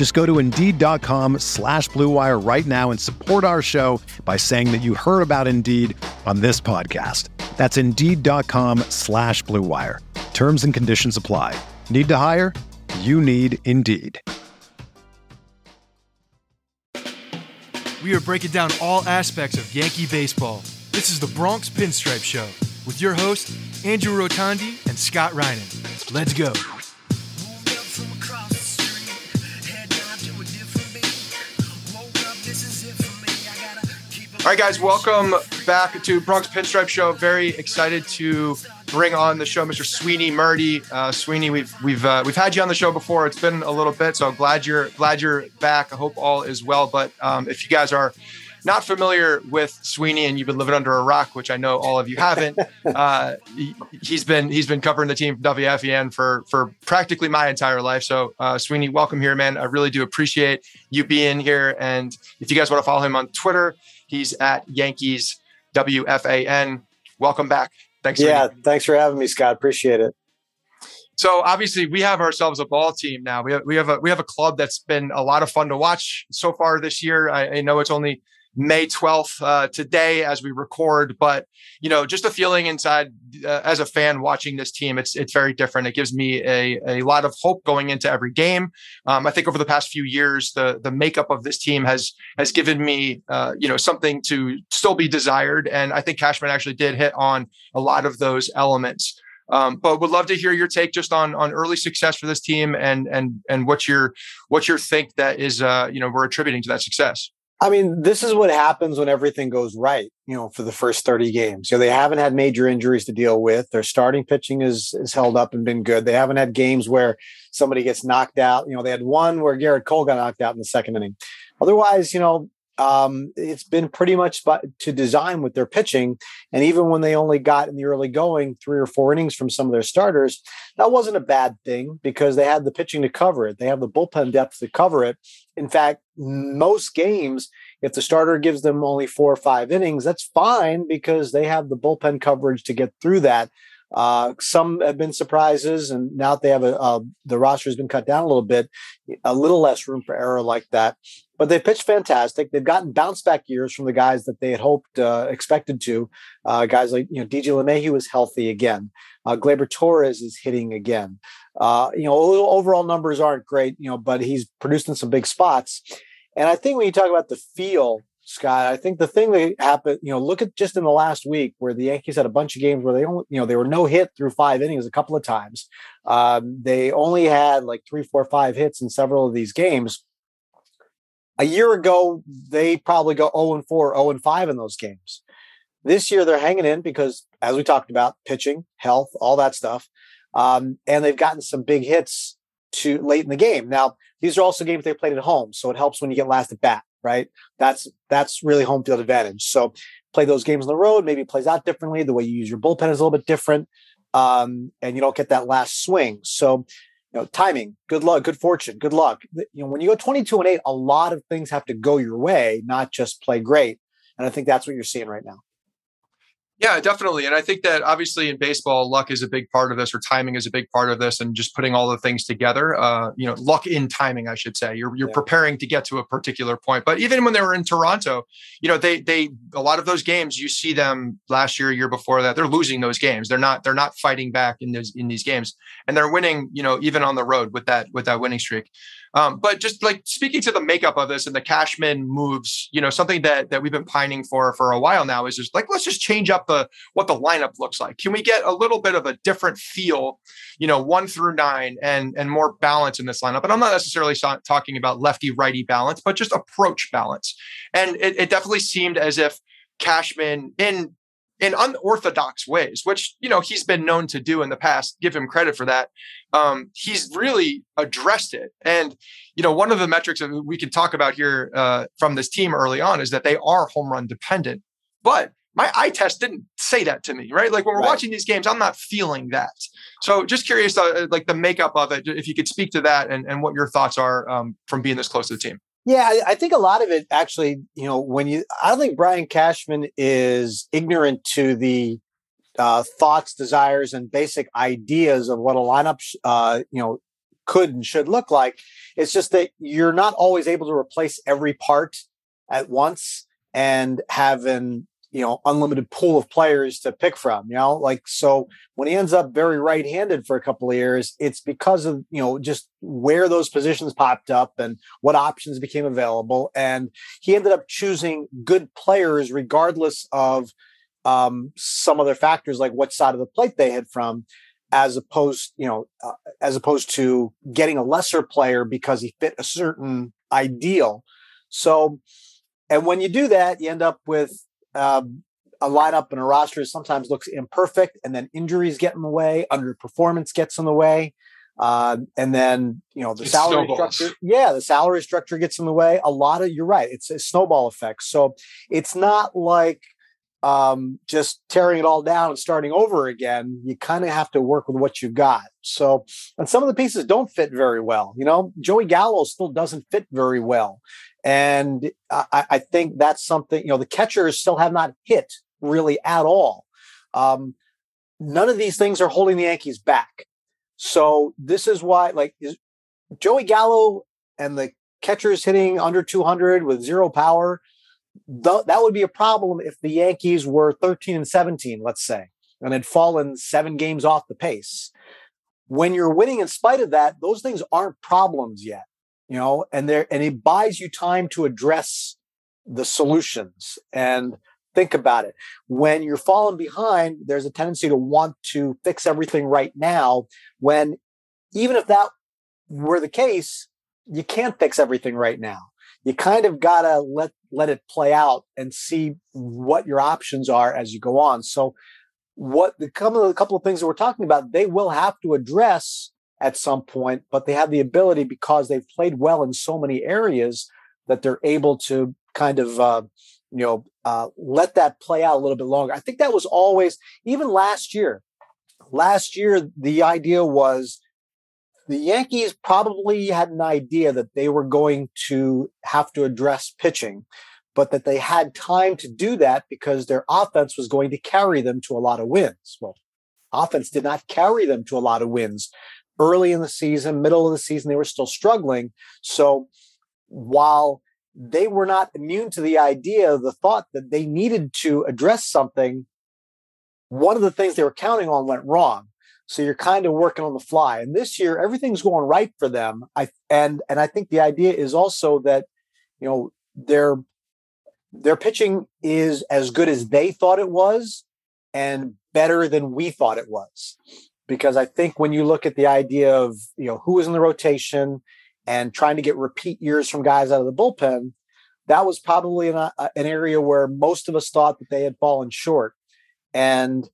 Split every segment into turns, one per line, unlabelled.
Just go to Indeed.com slash BlueWire right now and support our show by saying that you heard about Indeed on this podcast. That's Indeed.com slash BlueWire. Terms and conditions apply. Need to hire? You need Indeed.
We are breaking down all aspects of Yankee baseball. This is the Bronx Pinstripe Show with your hosts, Andrew Rotondi and Scott Reinen. Let's go. Right, guys, welcome back to Bronx Pinstripe Show. Very excited to bring on the show, Mr. Sweeny Murti. Uh, Sweeny, we've we've uh, we've had you on the show before. It's been a little bit, so glad you're glad you're back. I hope all is well. But um, if you guys are not familiar with Sweeny and you've been living under a rock, which I know all of you haven't, uh, he, has been he's been covering the team from WFAN for for practically my entire life. So uh, Sweeny, welcome here, man. I really do appreciate you being here. And if you guys want to follow him on Twitter, he's at Yankees WFAN. Welcome back. Thanks.
Yeah, thanks for having me, Scott. Appreciate it.
So obviously, we have ourselves a ball team now. We have we have a we have a club that's been a lot of fun to watch so far this year. I, I know it's only May 12th uh, today as we record. But you know, just a feeling inside uh, as a fan watching this team, it's it's very different. It gives me a a lot of hope going into every game. Um, I think over the past few years, the the makeup of this team has has given me uh, you know something to still be desired, and I think Cashman actually did hit on a lot of those elements. Um, but would love to hear your take just on on early success for this team and and and what your what your think that is uh, you know we're attributing to that success.
I mean, this is what happens when everything goes right, you know, for the first 30 games. You know, they haven't had major injuries to deal with. Their starting pitching is is held up and been good. They haven't had games where somebody gets knocked out. You know, they had one where Gerrit Cole got knocked out in the second inning. Otherwise, you know, um, it's been pretty much to design with their pitching. And even when they only got in the early going three or four innings from some of their starters, that wasn't a bad thing because they had the pitching to cover it. They have the bullpen depth to cover it. In fact, most games, if the starter gives them only four or five innings, that's fine because they have the bullpen coverage to get through that. Uh, some have been surprises, and now that they have a, uh, the roster has been cut down a little bit, a little less room for error like that. But they pitched fantastic. They've gotten bounce back years from the guys that they had hoped, uh, expected to. Uh, guys like you know DJ LeMahieu is healthy again. Uh, Gleyber Torres is hitting again. Uh, you know, overall numbers aren't great, you know, but he's produced in some big spots. And I think when you talk about the feel Scott. I think the thing that happened, you know, look at just in the last week where the Yankees had a bunch of games where they only, you know, they were no hit through five innings a couple of times. Um, they only had like three, four, five hits in several of these games. A year ago, they probably go 0 and 4, 0 and 5 in those games. This year, they're hanging in because, as we talked about, pitching, health, all that stuff. Um, and they've gotten some big hits to late in the game. Now, these are also games they played at home, so it helps when you get last at bat right? That's that's really home field advantage. So play those games on the road, maybe plays out differently. The way you use your bullpen is a little bit different, um, and you don't get that last swing. So you know, timing, good luck, good fortune, good luck. You know, when you go 22 and 8, a lot of things have to go your way, not just play great. And I think that's what you're seeing right now.
Yeah, definitely. And I think that obviously in baseball, luck is a big part of this, or timing is a big part of this, and just putting all the things together. Uh, you know, luck in timing, I should say. You're you're yeah. preparing to get to a particular point. But even when they were in Toronto, you know, they they a lot of those games you see them last year, year before that, they're losing those games. They're not they're not fighting back in those in these games, and they're winning. You know, even on the road with that with that winning streak. Um, but just like speaking to the makeup of this and the Cashman moves, you know, something that that we've been pining for for a while now is just like let's just change up the what the lineup looks like. Can we get a little bit of a different feel, you know, one through nine, and and more balance in this lineup? And I'm not necessarily talking about lefty righty balance, but just approach balance. And it, it definitely seemed as if Cashman in in unorthodox ways, which you know he's been known to do in the past. Give him credit for that. Um, he's really addressed it, and you know one of the metrics that we can talk about here uh, from this team early on is that they are home run dependent. But my eye test didn't say that to me, right? Like when we're right. watching these games, I'm not feeling that. So just curious, uh, like the makeup of it, if you could speak to that and, and what your thoughts are um, from being this close to the team.
Yeah, I, I, think a lot of it actually, you know, when you, I don't think Brian Cashman is ignorant to the uh, thoughts, desires, and basic ideas of what a lineup, uh, you know, could and should look like. It's just that you're not always able to replace every part at once and have an you know unlimited pool of players to pick from you know? Like so when he ends up very right-handed for a couple of years it's because of you know just where those positions popped up and what options became available. And he ended up choosing good players regardless of um, some other factors like what side of the plate they hit from as opposed you know uh, as opposed to getting a lesser player because he fit a certain ideal. So and when you do that you end up with um, a lineup and a roster sometimes looks imperfect, and then injuries get in the way, underperformance gets in the way, uh, and then you know the it salary snowballs. structure. Yeah, the salary structure gets in the way. A lot of you're right. It's a snowball effect. So it's not like um, just tearing it all down and starting over again. You kind of have to work with what you got. So, and some of the pieces don't fit very well. You know, Joey Gallo still doesn't fit very well. And I, I, think that's something, you know, the catchers still have not hit really at all. Um, none of these things are holding the Yankees back. So this is why, like, is Joey Gallo and the catchers hitting under 200 with zero power, th- that would be a problem if the Yankees were 13 and 17, let's say, and had fallen seven games off the pace. When you're winning in spite of that, those things aren't problems yet you know, and there and it buys you time to address the solutions and think about it. When you're falling behind, there's a tendency to want to fix everything right now. When even if that were the case, you can't fix everything right now. You kind of gotta let let it play out and see what your options are as you go on. So, what the couple of, couple of things that we're talking about, they will have to address at some point, but they have the ability because they've played well in so many areas that they're able to kind of, uh, you know, uh, let that play out a little bit longer. I think that was always, even last year, last year, the idea was the Yankees probably had an idea that they were going to have to address pitching, but that they had time to do that because their offense was going to carry them to a lot of wins. Well, offense did not carry them to a lot of wins early in the season, middle of the season, they were still struggling. So while they were not immune to the idea, the thought that they needed to address something, one of the things they were counting on went wrong. So you're kind of working on the fly. And this year, everything's going right for them. I and and I think the idea is also that, you know, their their pitching is as good as they thought it was and better than we thought it was because I think when you look at the idea of you know who was in the rotation and trying to get repeat years from guys out of the bullpen, that was probably an, uh, an area where most of us thought that they had fallen short, and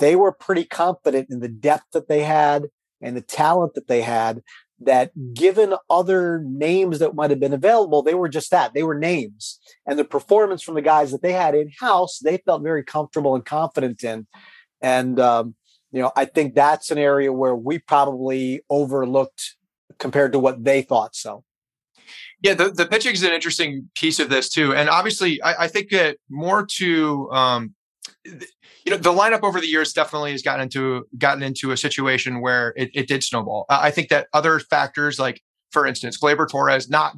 they were pretty confident in the depth that they had and the talent that they had. That given other names that might have been available, they were just that. They were names. And the performance from the guys that they had in house, they felt very comfortable and confident in. And um, you know, I think that's an area where we probably overlooked compared to what they thought so.
Yeah, the, the pitching is an interesting piece of this too. And obviously, I, I think that more to, um, you know, the lineup over the years definitely has gotten into gotten into a situation where it, it did snowball. I think that other factors, like for instance, Gleyber Torres not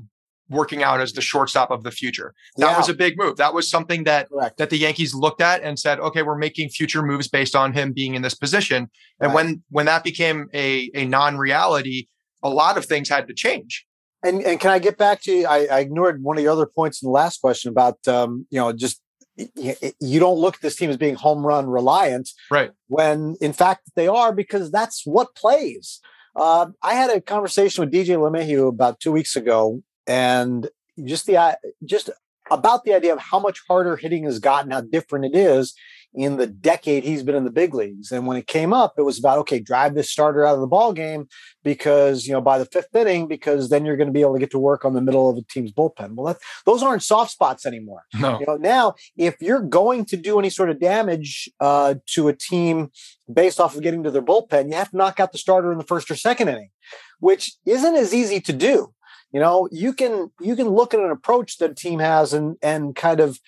working out as the shortstop of the future. That yeah. was a big move. That was something that Correct. that the Yankees looked at and said, okay, we're making future moves based on him being in this position. And right. when when that became a a non-reality, a lot of things had to change.
And and can I get back to you? I, I ignored one of the other points in the last question about um, you know just you don't look at this team as being home run reliant,
right?
When in fact they are because that's what plays. Uh, I had a conversation with DJ LeMahieu about two weeks ago, and just the just about the idea of how much harder hitting has gotten, how different it is in the decade he's been in the big leagues. And when it came up, it was about okay, drive this starter out of the ball game because you know by the fifth inning, because then you're going to be able to get to work on the middle of a team's bullpen. Well, that, those aren't soft spots anymore.
No.
You know, now if you're going to do any sort of damage uh, to a team based off of getting to their bullpen, you have to knock out the starter in the first or second inning, which isn't as easy to do. You know, you can you can look at an approach that a team has and and kind of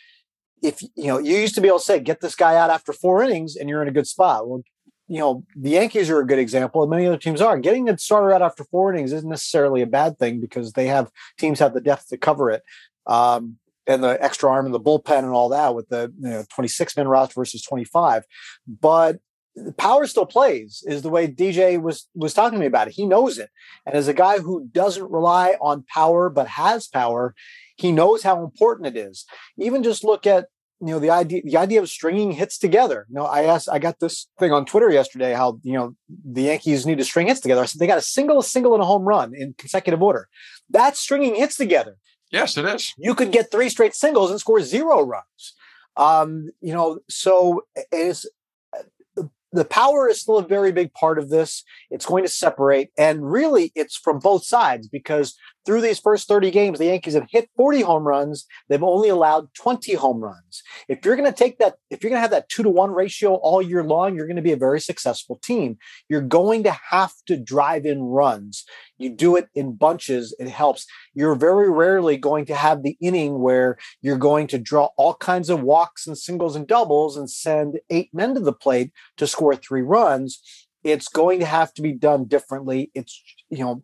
if you know you used to be able to say get this guy out after four innings and you're in a good spot. Well, you know the Yankees are a good example, and many other teams are. Getting a starter out after four innings isn't necessarily a bad thing because they have teams have the depth to cover it. Um, and the extra arm and the bullpen and all that with the you know, 26 man roster versus 25. But power still plays is the way DJ was was talking to me about it. He knows it. And as a guy who doesn't rely on power but has power, he knows how important it is. Even just look at you know the idea the idea of stringing hits together. You know, I asked I got this thing on Twitter yesterday how you know the Yankees need to string hits together. I said they got a single, a single, and a home run in consecutive order. That's stringing hits together.
Yes, it is.
You could get three straight singles and score zero runs. Um, you know, so is the power is still a very big part of this. It's going to separate, and really, it's from both sides because through these first 30 games, the Yankees have hit 40 home runs. They've only allowed 20 home runs. If you're going to take that, if you're going to have that two to one ratio all year long, you're going to be a very successful team. You're going to have to drive in runs. You do it in bunches, it helps. You're very rarely going to have the inning where you're going to draw all kinds of walks and singles and doubles and send eight men to the plate to score three runs. It's going to have to be done differently. It's, you know,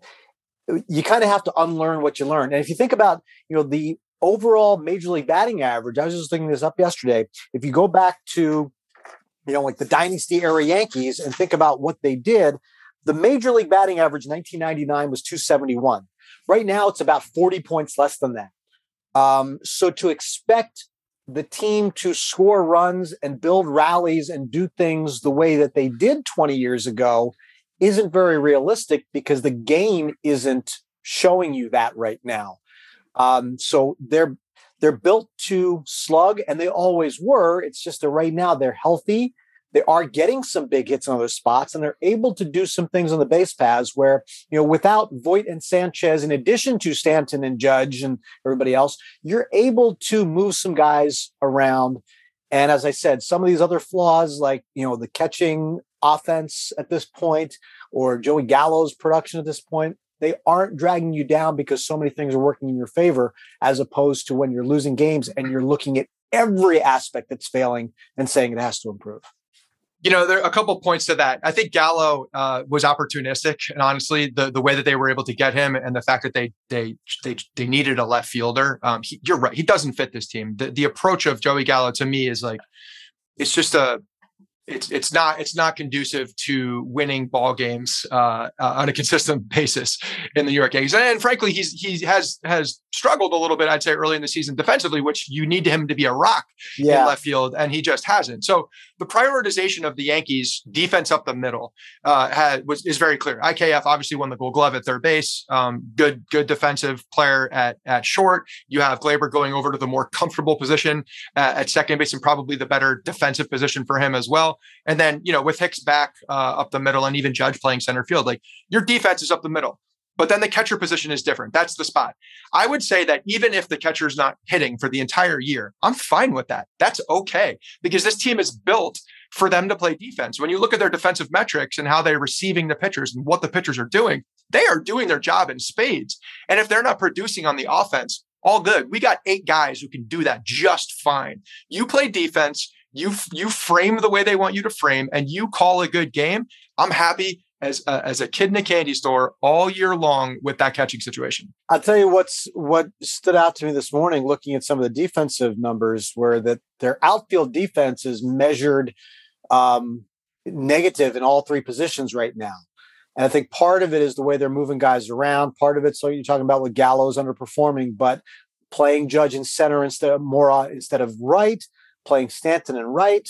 you kind of have to unlearn what you learn. And if you think about, you know, the overall major league batting average, I was just thinking this up yesterday. If you go back to, you know, like the dynasty era Yankees and think about what they did, the major league batting average 1999 was 271. Right now, it's about 40 points less than that. Um, so to expect the team to score runs and build rallies and do things the way that they did 20 years ago isn't very realistic because the game isn't showing you that right now. Um, so they're they're built to slug, and they always were. It's just that right now they're healthy. They are getting some big hits in other spots, and they're able to do some things on the base paths where, you know, without Voit and Sanchez, in addition to Stanton and Judge and everybody else, you're able to move some guys around. And as I said, some of these other flaws, like, you know, the catching offense at this point or Joey Gallo's production at this point, they aren't dragging you down because so many things are working in your favor, as opposed to when you're losing games and you're looking at every aspect that's failing and saying it has to improve.
You know, there are a couple points to that. I think Gallo uh, was opportunistic, and honestly, the the way that they were able to get him, and the fact that they they they they needed a left fielder. Um, he, you're right; he doesn't fit this team. The the approach of Joey Gallo to me is like, it's just a it's it's not it's not conducive to winning ball games uh, uh, on a consistent basis in the New York Yankees. And frankly, he's he has has struggled a little bit, I'd say, early in the season defensively, which you need him to be a rock yeah. in left field, and he just hasn't. So the prioritization of the Yankees defense up the middle uh, had, was is very clear. IKF obviously won the Gold Glove at third base. Um, good good defensive player at at short. You have Gleyber going over to the more comfortable position at, at second base and probably the better defensive position for him as well. And then, you know, with Hicks back uh, up the middle and even Judge playing center field, like your defense is up the middle. But then the catcher position is different. That's the spot. I would say that even if the catcher is not hitting for the entire year, I'm fine with that. That's okay because this team is built for them to play defense. When you look at their defensive metrics and how they're receiving the pitchers and what the pitchers are doing, they are doing their job in spades. And if they're not producing on the offense, all good. We got eight guys who can do that just fine. You play defense, you you frame the way they want you to frame and you call a good game i'm happy as a, as a kid in a candy store all year long with that catching situation
i'll tell you what's what stood out to me this morning looking at some of the defensive numbers where that their outfield defense is measured um, negative in all three positions right now And I think part of it is the way they're moving guys around. Part of it's so you're talking about what Gallo's underperforming, but playing Judge in center instead of more instead of right, playing Stanton and right,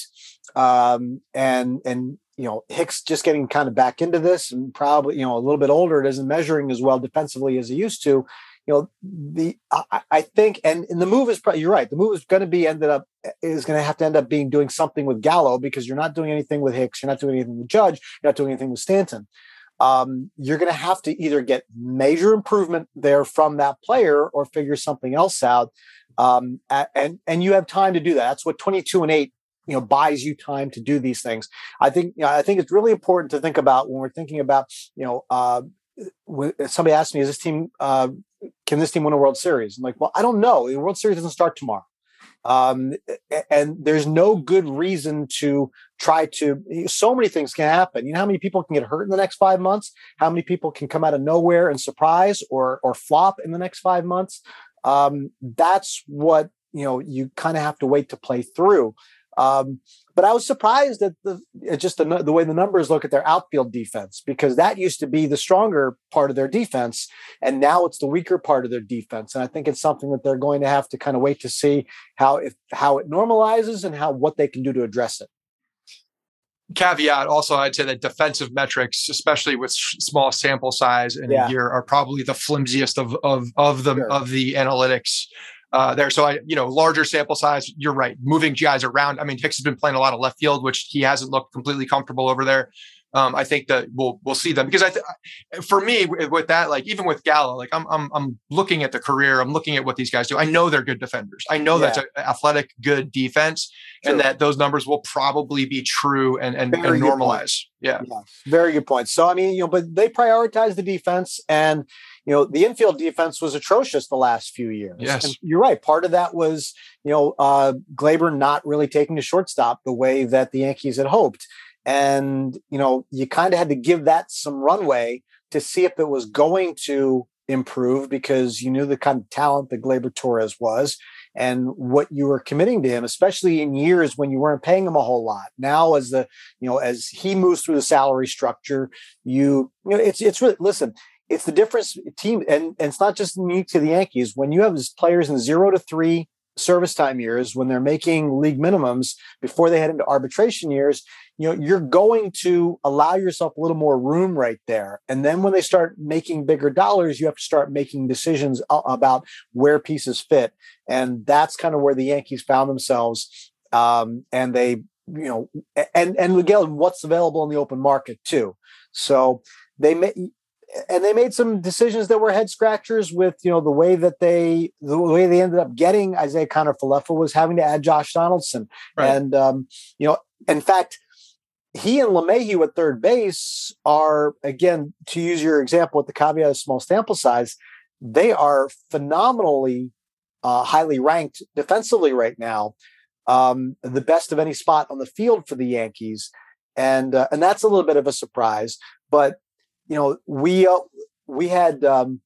um, and and you know Hicks just getting kind of back into this and probably you know a little bit older, it isn't measuring as well defensively as he used to. You know the I, I think and, and the move is probably you're right. The move is going to be ended up is going to have to end up being doing something with Gallo because you're not doing anything with Hicks, you're not doing anything with Judge, you're not doing anything with Stanton um, you're going to have to either get major improvement there from that player or figure something else out. Um, and and you have time to do that. That's what 22 and 8 you know buys you time to do these things. I think you know, I think it's really important to think about when we're thinking about you know uh, somebody asked me, is this team uh, can this team win a World Series? I'm like, well, I don't know. The World Series doesn't start tomorrow. Um, and there's no good reason to try to. So many things can happen. You know how many people can get hurt in the next five months? How many people can come out of nowhere and surprise or or flop in the next five months? Um, that's what you know. You kind of have to wait to play through. Um, but I was surprised at the just the, the way the numbers look at their outfield defense because that used to be the stronger part of their defense, and now it's the weaker part of their defense. And I think it's something that they're going to have to kind of wait to see how if how it normalizes and how what they can do to address it
caveat also i'd say that defensive metrics especially with small sample size in yeah. a year are probably the flimsiest of of of the sure. of the analytics uh, there. So I, you know, larger sample size. You're right. Moving guys around. I mean, Hicks has been playing a lot of left field, which he hasn't looked completely comfortable over there. Um, I think that we'll we'll see them because I, th- for me, with that, like even with Gallo, like I'm I'm I'm looking at the career. I'm looking at what these guys do. I know they're good defenders. I know yeah. that's an athletic, good defense, true. and that those numbers will probably be true and and, and normalize. Yeah. yeah,
very good point. So I mean, you know, but they prioritize the defense and you know, the infield defense was atrocious the last few years.
Yes.
And you're right. Part of that was, you know, uh, Gleyber not really taking a shortstop the way that the Yankees had hoped. And, you know, you kind of had to give that some runway to see if it was going to improve because you knew the kind of talent that Gleyber Torres was and what you were committing to him, especially in years when you weren't paying him a whole lot. Now, as the you know, as he moves through the salary structure, you you know, it's it's really listen it's the difference team, and, and it's not just unique to the Yankees. When you have players in zero to three service time years, when they're making league minimums before they head into arbitration years, you know, you're going to allow yourself a little more room right there. And then when they start making bigger dollars, you have to start making decisions about where pieces fit. And that's kind of where the Yankees found themselves. Um, and they, you know, and and again, what's available in the open market too. So they may and they made some decisions that were head scratchers with you know the way that they the way they ended up getting Isaiah Kiner-Falefa was having to add Josh Donaldson, right. and um, you know, in fact, he and LeMahieu at third base are again to use your example with the caveat of small sample size, they are phenomenally uh, highly ranked defensively right now, um, the best of any spot on the field for the Yankees, and uh, and that's a little bit of a surprise, but you know, we uh, we had um,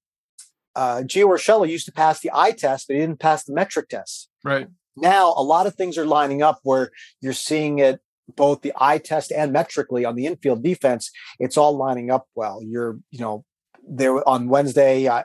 uh, Gio Urshela used to pass the eye test, but he didn't pass the metric test.
Right
now, a lot of things are lining up where you're seeing it both the eye test and metrically on the infield defense. It's all lining up well. You're, you know, there on Wednesday, uh,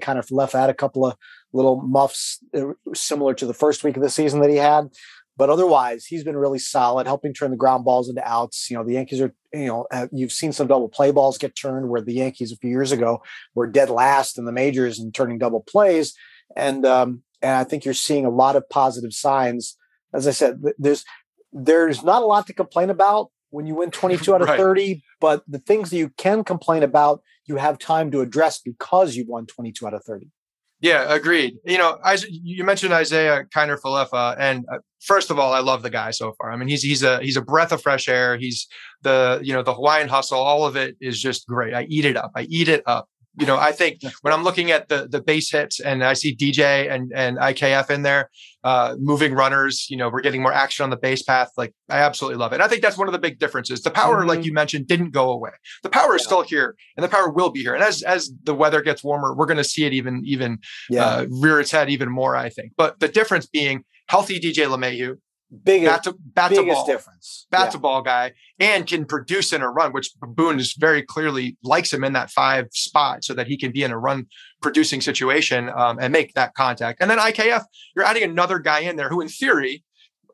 kind of left out a couple of little muffs uh, similar to the first week of the season that he had. But otherwise, he's been really solid, helping turn the ground balls into outs. You know, the Yankees are, you know, you've seen some double play balls get turned where the Yankees a few years ago were dead last in the majors and turning double plays. And um, and I think you're seeing a lot of positive signs. As I said, there's there's not a lot to complain about when you win 22 out of right. 30, but the things that you can complain about, you have time to address because you won 22 out of 30.
Yeah, agreed. You know, I, you mentioned Isaiah Kiner-Falefa, and uh, first of all, I love the guy so far. I mean, he's he's a he's a breath of fresh air. He's the you know the Hawaiian hustle. All of it is just great. I eat it up. I eat it up you know, I think when I'm looking at the the base hits and I see DJ and and IKF in there, uh, moving runners, you know, we're getting more action on the base path. Like I absolutely love it. And I think that's one of the big differences. The power, mm-hmm. like you mentioned, didn't go away. The power is still here, and the power will be here. And as as the weather gets warmer, we're going to see it even even yeah. uh, rear its head even more. I think. But the difference being healthy DJ LeMahieu,
biggest
bat to, bat to
biggest
ball,
difference.
bat
Yeah.
to ball guy, and can produce in a run, which Boone is very clearly likes him in that five spot so that he can be in a run producing situation um, and make that contact. And then IKF, you're adding another guy in there who, in theory,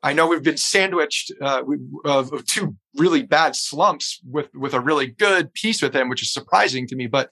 I know we've been sandwiched uh, of of two really bad slumps with with a really good piece with him, which is surprising to me. But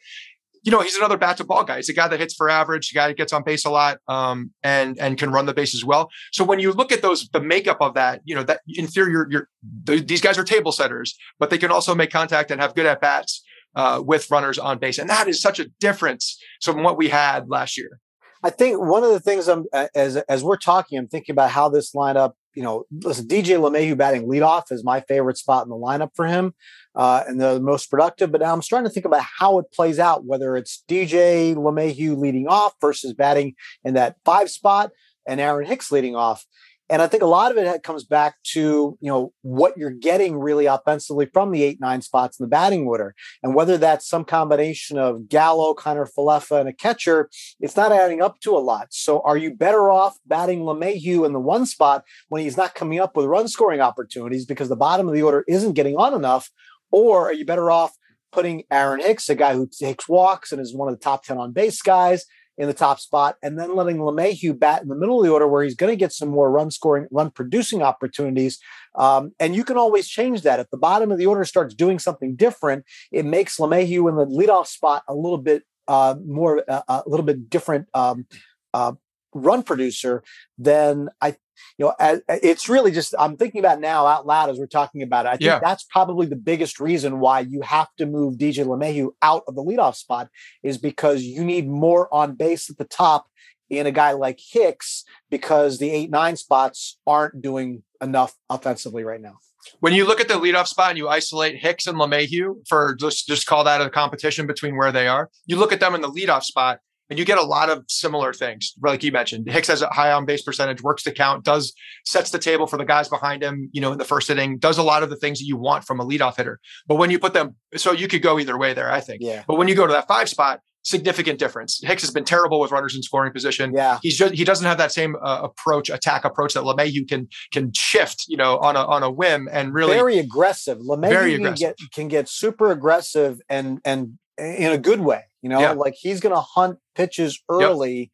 you know, he's another bat to ball guy. He's a guy that hits for average, a guy that gets on base a lot, um, and and can run the base as well. So when you look at those, the makeup of that, you know, that in theory, you're, you're th- these guys are table setters, but they can also make contact and have good at bats uh, with runners on base, and that is such a difference from what we had last year.
I think one of the things I'm as as we're talking, I'm thinking about how this lineup. You know, listen, DJ LeMahieu batting leadoff is my favorite spot in the lineup for him, uh, and the most productive. But now I'm starting to think about how it plays out, whether it's DJ LeMahieu leading off versus batting in that five spot, and Aaron Hicks leading off. And I think a lot of it comes back to you know what you're getting really offensively from the eight nine spots in the batting order, and whether that's some combination of Gallo, Kiner-Falefa, and a catcher it's not adding up to a lot. So are you better off batting LeMahieu in the one spot when he's not coming up with run scoring opportunities because the bottom of the order isn't getting on enough? Or are you better off putting Aaron Hicks, a guy who takes walks and is one of the top 10 on base guys, in the top spot, and then letting LeMahieu bat in the middle of the order where he's going to get some more run scoring, run producing opportunities. Um, and you can always change that. If the bottom of the order starts doing something different, it makes LeMahieu in the leadoff spot a little bit uh, more uh, a little bit different um, uh, run producer, then I, you know, as, it's really just I'm thinking about now out loud as we're talking about it. I think
Yeah.
that's probably the biggest reason why you have to move DJ LeMahieu out of the leadoff spot is because you need more on base at the top in a guy like Hicks because the eight nine spots aren't doing enough offensively right now.
When you look at the leadoff spot and you isolate Hicks and LeMahieu for just just call that a competition between where they are, you look at them in the leadoff spot and you get a lot of similar things. Like you mentioned, Hicks has a high on base percentage, works the count, does sets the table for the guys behind him. You know, in the first inning, does a lot of the things that you want from a leadoff hitter. But when you put them, so you could go either way there, I think.
Yeah.
But when you go to that five spot, significant difference. Hicks has been terrible with runners in scoring position.
Yeah.
He's just he doesn't have that same uh, approach, attack approach that LeMahieu can can shift, you know, on a on a whim and really
very aggressive. LeMahieu
Very
can
aggressive.
get can get super aggressive and and in a good way. You know,
Yeah.
like he's going to hunt pitches early,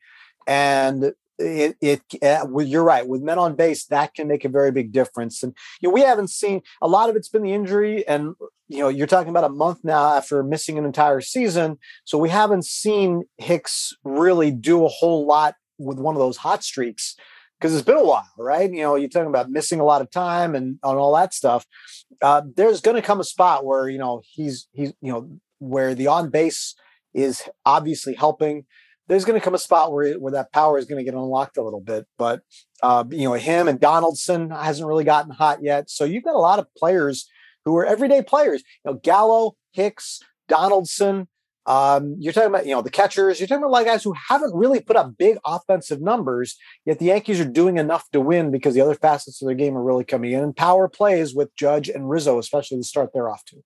and it it uh, well, you're right with men on base that can make a very big difference. And you know, we haven't seen a lot of it's been the injury, and you know, you're talking about a month now after missing an entire season, so we haven't seen Hicks really do a whole lot with one of those hot streaks because it's been a while, right? You know, you're talking about missing a lot of time and on all that stuff. Uh, there's going to come a spot where you know he's he's you know where the on base is obviously helping. There's going to come a spot where where that power is going to get unlocked a little bit, but uh, you know him and Donaldson hasn't really gotten hot yet. So you've got a lot of players who are everyday players. You know, Gallo, Hicks, Donaldson. Um, you're talking about, you know, the catchers. You're talking about like guys who haven't really put up big offensive numbers, yet the Yankees are doing enough to win because the other facets of their game are really coming in. And power plays with Judge and Rizzo, especially to start their off to.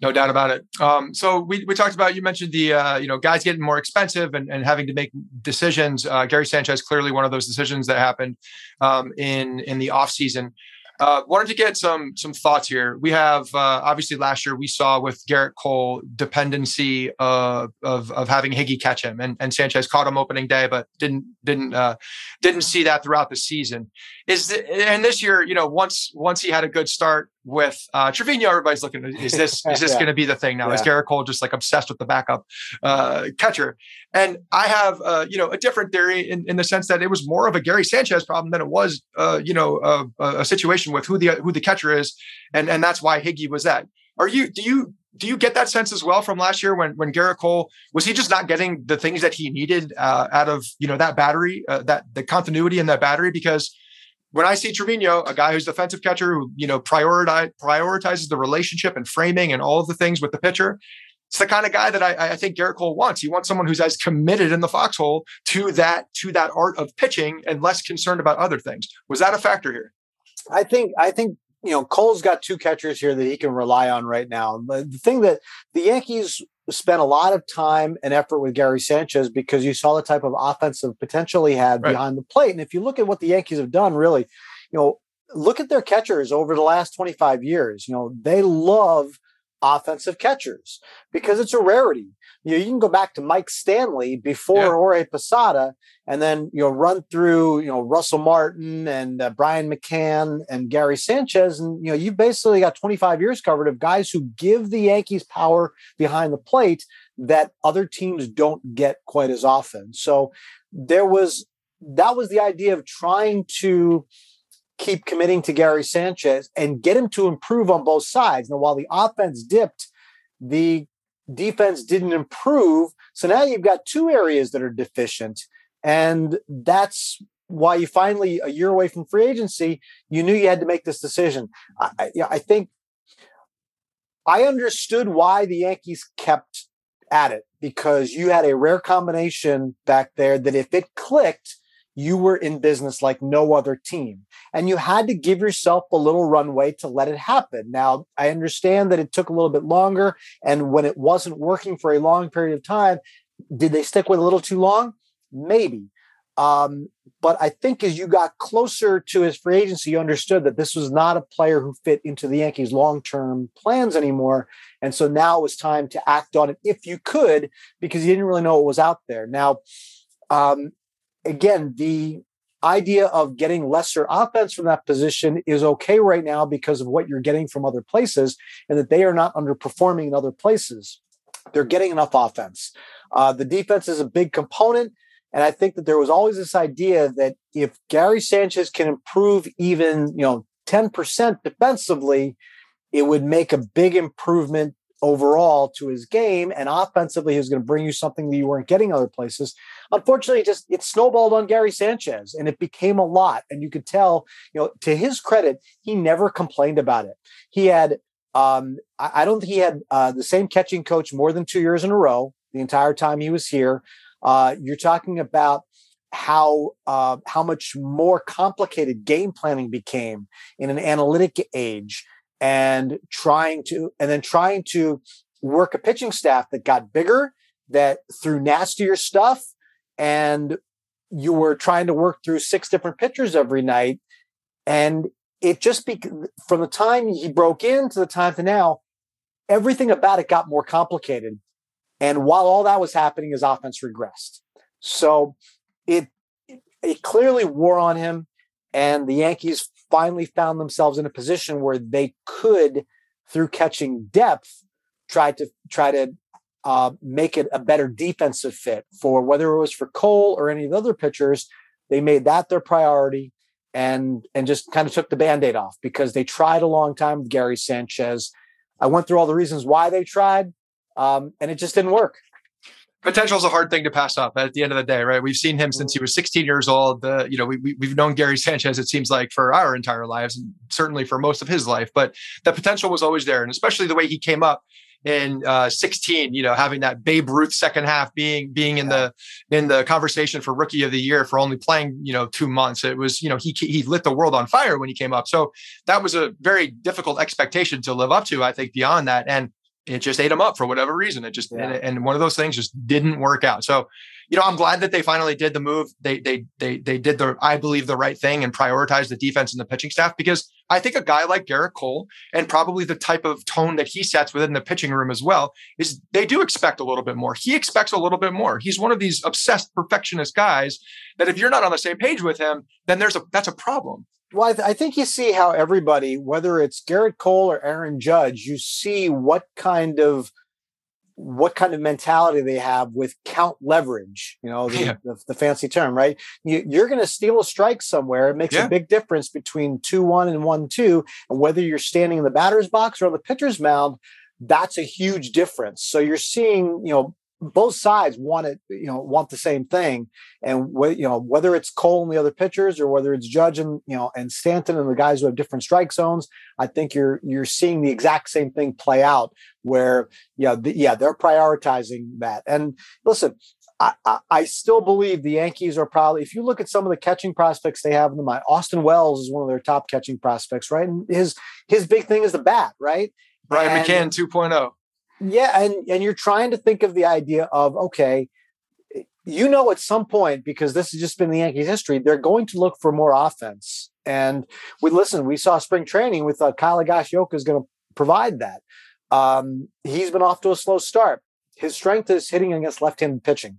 No doubt about it. Um, so we, we talked about you mentioned the uh, you know guys getting more expensive and, and having to make decisions. Uh, Gary Sanchez clearly one of those decisions that happened um, in in the offseason. Uh, wanted to get some some thoughts here. We have uh, obviously last year we saw with Gerrit Cole dependency of of, of having Higgy catch him, and, and Sanchez caught him opening day, but didn't didn't uh, didn't see that throughout the season. Is the, and this year, you know, once once he had a good start with uh, Trevino, everybody's looking. Is this is this
Yeah.
going to be the thing now? Is
Yeah.
Gerrit Cole just like obsessed with the backup uh, catcher? And I have uh, you know a different theory in, in the sense that it was more of a Gary Sanchez problem than it was uh, you know a, a situation with who the who the catcher is, and and that's why Higgy was that. Are you do you do you get that sense as well from last year when when Gerrit Cole was he just not getting the things that he needed uh, out of you know that battery uh, that the continuity in that battery because when I see Trevino, a guy who's defensive catcher who you know prioritize prioritizes the relationship and framing and all of the things with the pitcher, it's the kind of guy that I, I think Gerrit Cole wants. He wants someone who's as committed in the foxhole to that to that art of pitching and less concerned about other things. Was that a factor here?
I think I think you know Cole's got two catchers here that he can rely on right now. The the thing that the Yankees spent a lot of time and effort with Gary Sanchez because you saw the type of offensive potential he had
Right.
behind the plate. And if you look at what the Yankees have done, really, you know, look at their catchers over the last 25 years. You know, they love offensive catchers because it's a rarity. You know, you can go back to Mike Stanley before yeah. Jorge Posada and then, you know, run through, you know, Russell Martin and uh, Brian McCann and Gary Sanchez. And, you know, you've basically got 25 years covered of guys who give the Yankees power behind the plate that other teams don't get quite as often. So there was, that was the idea of trying to, keep committing to Gary Sanchez and get him to improve on both sides. Now, while the offense dipped, the defense didn't improve. So now you've got two areas that are deficient. And that's why you finally, a year away from free agency, you knew you had to make this decision. I, I think I understood why the Yankees kept at it because you had a rare combination back there that if it clicked, you were in business like no other team. And you had to give yourself a little runway to let it happen. Now, I understand that it took a little bit longer. And when it wasn't working for a long period of time, did they stick with a little too long? Maybe. Um, but I think as you got closer to his free agency, you understood that this was not a player who fit into the Yankees' long term plans anymore. And so now it was time to act on it if you could, because you didn't really know what was out there. Now, um, again, the idea of getting lesser offense from that position is okay right now because of what you're getting from other places and that they are not underperforming in other places. They're getting enough offense. Uh, the defense is a big component. And I think that there was always this idea that if Gary Sanchez can improve even, you know, 10% defensively, it would make a big improvement overall to his game. And offensively, he was going to bring you something that you weren't getting other places. Unfortunately, just it snowballed on Gary Sanchez and it became a lot. And you could tell, you know, to his credit, he never complained about it. He had, um, I, I don't think he had uh, the same catching coach more than two years in a row the entire time he was here. Uh, you're talking about how uh, how much more complicated game planning became in an analytic age and trying to and then trying to work a pitching staff that got bigger that threw nastier stuff and you were trying to work through six different pitchers every night. And it just be from the time he broke in to the time to now everything about it got more complicated. And while all that was happening his offense regressed. So it it clearly wore on him and the yankees finally found themselves in a position where they could, through catching depth, try to try to uh, make it a better defensive fit for whether it was for Cole or any of the other pitchers. They made that their priority and and just kind of took the band-aid off because they tried a long time with Gary Sanchez. I went through all the reasons why they tried, um, and it just didn't work
potential is a hard thing to pass up at the end of the day, right? We've seen him since he was 16 years old. Uh, you know, we, we, have known Gary Sanchez, it seems like, for our entire lives, and certainly for most of his life. But the potential was always there. And especially the way he came up in uh, 16, you know, having that Babe Ruth second half being being in the in the conversation for rookie of the year for only playing, you know, two months. It was, you know, he he lit the world on fire when he came up. So that was a very difficult expectation to live up to, I think, beyond that. And it just ate them up for whatever reason. It just yeah. and, and, one of those things just didn't work out. So, you know, I'm glad that they finally did the move. They they they they did the I believe the right thing and prioritized the defense and the pitching staff because I think a guy like Gerrit Cole and probably the type of tone that he sets within the pitching room as well is they do expect a little bit more. He expects a little bit more. He's one of these obsessed perfectionist guys that if you're not on the same page with him, then there's a that's a problem.
Well, I, th- I, think you see how everybody, whether it's Gerrit Cole or Aaron Judge, you see what kind of what kind of mentality they have with count leverage. You know, the, yeah. the, the fancy term, right? You, are going to steal a strike somewhere. It makes yeah. a big difference between two one and one two, and whether you're standing in the batter's box or on the pitcher's mound. That's a huge difference. So you're seeing, you know, both sides want it, you know, want the same thing. And wh- you know, whether it's Cole and the other pitchers or whether it's Judge and you know and Stanton and the guys who have different strike zones, I think you're you're seeing the exact same thing play out where yeah, the, yeah, they're prioritizing that. And listen, I, I, I, still believe the Yankees are probably, if you look at some of the catching prospects they have in the mind, Austin Wells is one of their top catching prospects, right? And his his big thing is the bat, right?
Brian and, McCann 2.0.
Yeah, and and you're trying to think of the idea of okay, you know, at some point because this has just been the Yankees' history, they're going to look for more offense, And we listen, we saw spring training. We thought Kyle Higashioka is going to provide that. Um, he's been off to a slow start. His strength is hitting against left-handed pitching.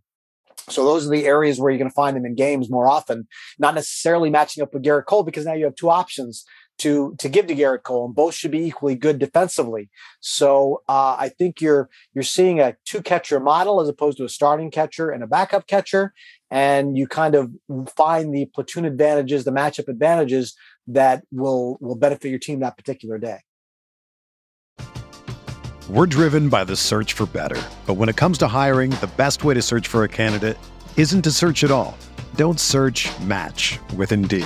So those are the areas where you're going to find him in games more often, not necessarily matching up with Gerrit Cole because now you have two options to to give to Gerrit Cole, and both should be equally good defensively. So uh, I think you're you're seeing a two catcher model as opposed to a starting catcher and a backup catcher, and you kind of find the platoon advantages, the matchup advantages that will will benefit your team that particular day.
We're driven by the search for better, but when it comes to hiring, the best way to search for a candidate isn't to search at all. Don't search. Match with Indeed.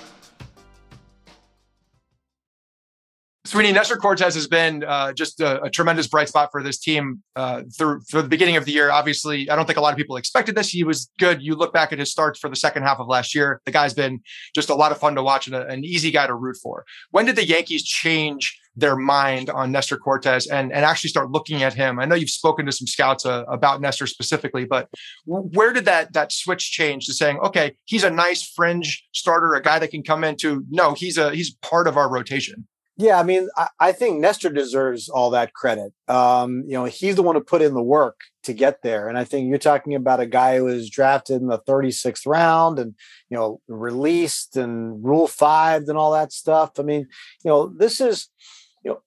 Sweeny Nestor Cortes has been uh, just a, a, tremendous bright spot for this team uh, through, through the beginning of the year. Obviously, I don't think a lot of people expected this. He was good. You look back at his starts for the second half of last year. The guy's been just a lot of fun to watch and a, an easy guy to root for. When did the Yankees change their mind on Nestor Cortes and, and actually start looking at him? I know you've spoken to some scouts uh, about Nestor specifically, but where did that that switch change to saying, okay, he's a nice fringe starter, a guy that can come into no, he's a he's part of our rotation.
Yeah, I mean, I, I, think Nestor deserves all that credit. Um, you know, he's the one who put in the work to get there. And I think you're talking about a guy who was drafted in the 36th round and, you know, released and rule five and all that stuff. I mean, you know, this is, you know,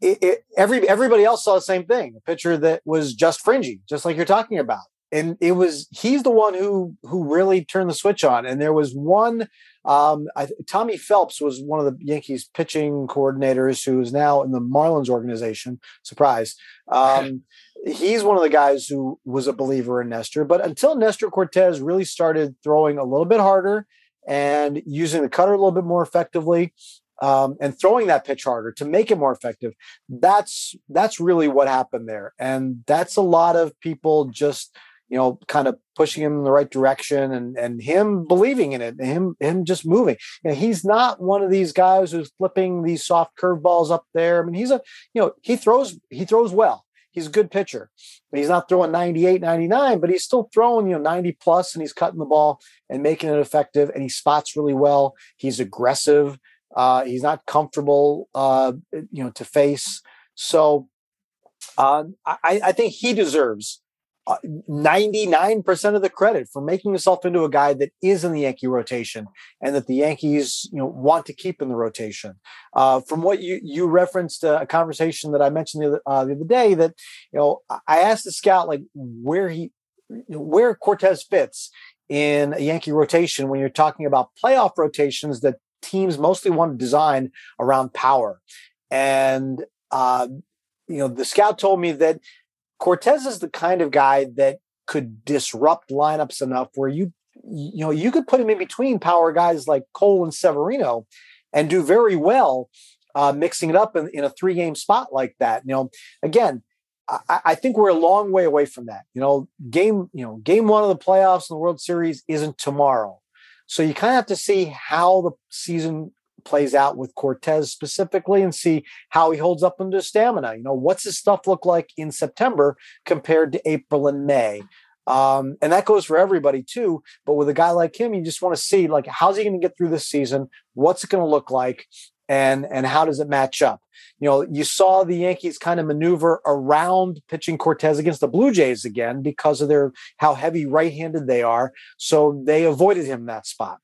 it, it, every everybody else saw the same thing. A pitcher that was just fringy, just like you're talking about and it was he's the one who who really turned the switch on. And there was one um, I, Tommy Phelps was one of the Yankees pitching coordinators who is now in the Marlins organization. Surprise. Um, he's one of the guys who was a believer in Nestor. But until Nestor Cortes really started throwing a little bit harder and using the cutter a little bit more effectively, um, and throwing that pitch harder to make it more effective. That's that's really what happened there, and that's a lot of people just you know, kind of pushing him in the right direction and and him believing in it, him him just moving. And he's not one of these guys who's flipping these soft curveballs up there. I mean, he's a you know he throws he throws well. He's a good pitcher. But he's not throwing 98, 99, but he's still throwing, you know, 90 plus and he's cutting the ball and making it effective. And he spots really well. He's aggressive. Uh, he's not comfortable, uh, you know, to face. So uh, I, I think he deserves 99% of the credit for making himself into a guy that is in the Yankee rotation and that the Yankees, you know, want to keep in the rotation. Uh, from what you you referenced uh, a conversation that I mentioned the other, uh, the other day that, you know, I asked the scout like where he where Cortes fits in a Yankee rotation when you're talking about playoff rotations that teams mostly want to design around power. And uh, you know, the scout told me that Cortes is the kind of guy that could disrupt lineups enough where you you know you could put him in between power guys like Cole and Severino and do very well uh, mixing it up in, in a three game spot like that. You know, again, I, I, think we're a long way away from that. You know, game you know game one of the playoffs in the World Series isn't tomorrow, so you kind of have to see how the season plays out with Cortes specifically and see how he holds up under stamina. You know, what's his stuff look like in September compared to April and May? Um, and that goes for everybody too. But with a guy like him, you just want to see like how's he going to get through this season? What's it going to look like? And and how does it match up? You know, you saw the Yankees kind of maneuver around pitching Cortes against the Blue Jays again because of their how heavy right-handed they are. So they avoided him that spot.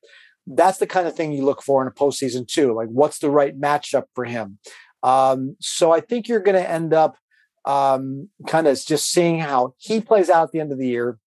That's the kind of thing you look for in a postseason too. Like, what's the right matchup for him? Um, so I think you're going to end up um, kind of just seeing how he plays out at the end of the year.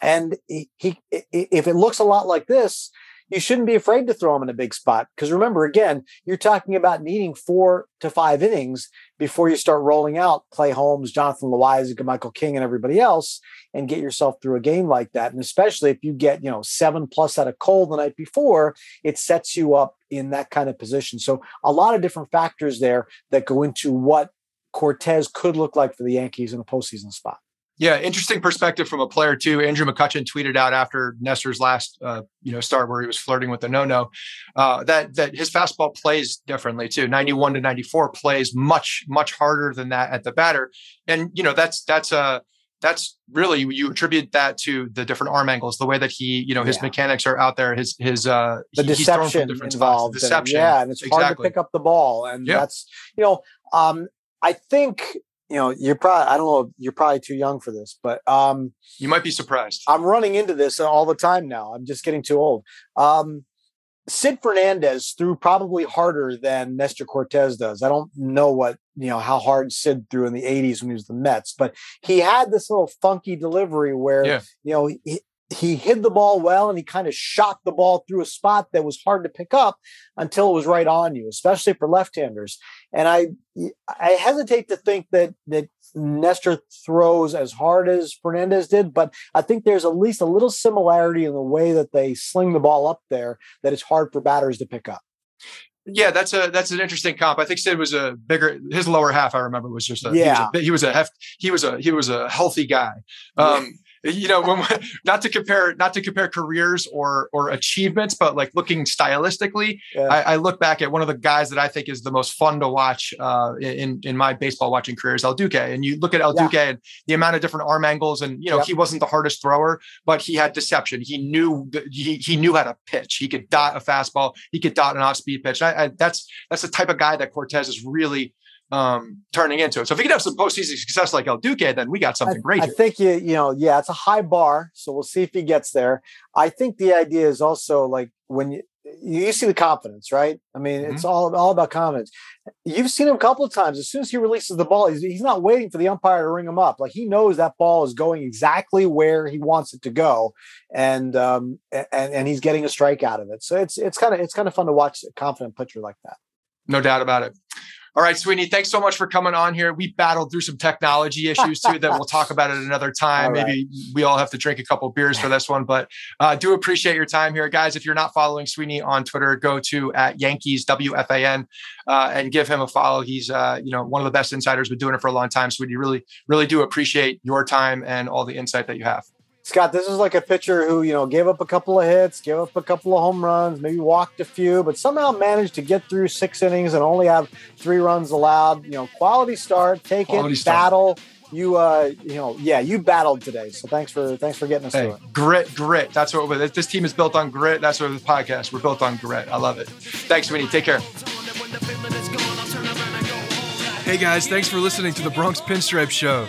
And he, he, if it looks a lot like this, you shouldn't be afraid to throw him in a big spot. Because remember, again, you're talking about needing four to five innings before you start rolling out Clay Holmes, Jonathan Loáisiga, Michael King, and everybody else, and get yourself through a game like that. And especially if you get, you know, seven plus out of Cole the night before, it sets you up in that kind of position. So a lot of different factors there that go into what Cortes could look like for the Yankees in a postseason spot.
Yeah, interesting perspective from a player too. Andrew McCutchen tweeted out after Nestor's last, uh, you know, start where he was flirting with the no-no, uh, that that his fastball plays differently too. Ninety-one to ninety-four plays much much harder than that at the batter, and you know that's that's a uh, that's really you attribute that to the different arm angles, the way that he, you know, his yeah. mechanics are out there, his his uh
the deception involved, deception, yeah, and it's exactly. hard to pick up the ball, and yeah. that's you know, um, I think you know, you're probably I don't know, you're probably too young for this, but um
you might be surprised.
I'm running into this all the time now. I'm just getting too old. Um Sid Fernandez threw probably harder than Nestor Cortes does. I don't know what, you know, how hard Sid threw in the 80s when he was the Mets, but he had this little funky delivery where, yeah. you know, he, he hid the ball well and he kind of shot the ball through a spot that was hard to pick up until it was right on you, especially for left-handers. And I I hesitate to think that that Nestor throws as hard as Fernandez did, but I think there's at least a little similarity in the way that they sling the ball up there that it's hard for batters to pick up.
Yeah, that's a that's an interesting comp. I think Sid was a bigger. His lower half, I remember, was just a yeah. He was a, he was a heft, he was a he was a healthy guy. Um, you know when, not to compare not to compare careers or or achievements but like looking stylistically yeah. I, I, look back at one of the guys that i think is the most fun to watch uh, in in my baseball watching career is el duque and you look at el yeah. duque and the amount of different arm angles and you know yep. he wasn't the hardest thrower but he had deception he knew he, he knew how to pitch he could dot a fastball he could dot an off speed pitch I, I, that's that's the type of guy that cortes is really um, turning into it. So if he can have some postseason success like El Duque, then we got something
I,
great.
I think you, you know, yeah, it's a high bar. So we'll see if he gets there. I think the idea is also like when you you see the confidence, right? I mean, mm-hmm. it's all all about confidence. You've seen him a couple of times. As soon as he releases the ball, he's, he's not waiting for the umpire to ring him up. Like he knows that ball is going exactly where he wants it to go, and um and and he's getting a strike out of it. So it's it's kind of it's kind of fun to watch a confident pitcher like that.
No doubt about it. All right, Sweeny, thanks so much for coming on here. We battled through some technology issues too that we'll talk about at another time. Right. Maybe we all have to drink a couple beers for this one, but uh, do appreciate your time here, guys. If you're not following Sweeny on Twitter, go to at Yankees WFAN uh, and give him a follow. He's uh, you know one of the best insiders. Been doing it for a long time, Sweeny. Really, really do appreciate your time and all the insight that you have.
Scott, this is like a pitcher who, you know, gave up a couple of hits, gave up a couple of home runs, maybe walked a few, but somehow managed to get through six innings and only have three runs allowed. You know, quality start, take quality it, start. battle. You, uh, you know, yeah, you battled today. So thanks for thanks for getting us hey, through it.
Grit, grit. That's what this team is built on. Grit. That's what the podcast. We're built on grit. I love it. Thanks, Winnie. Take care. Hey guys, thanks for listening to the Bronx Pinstripe Show.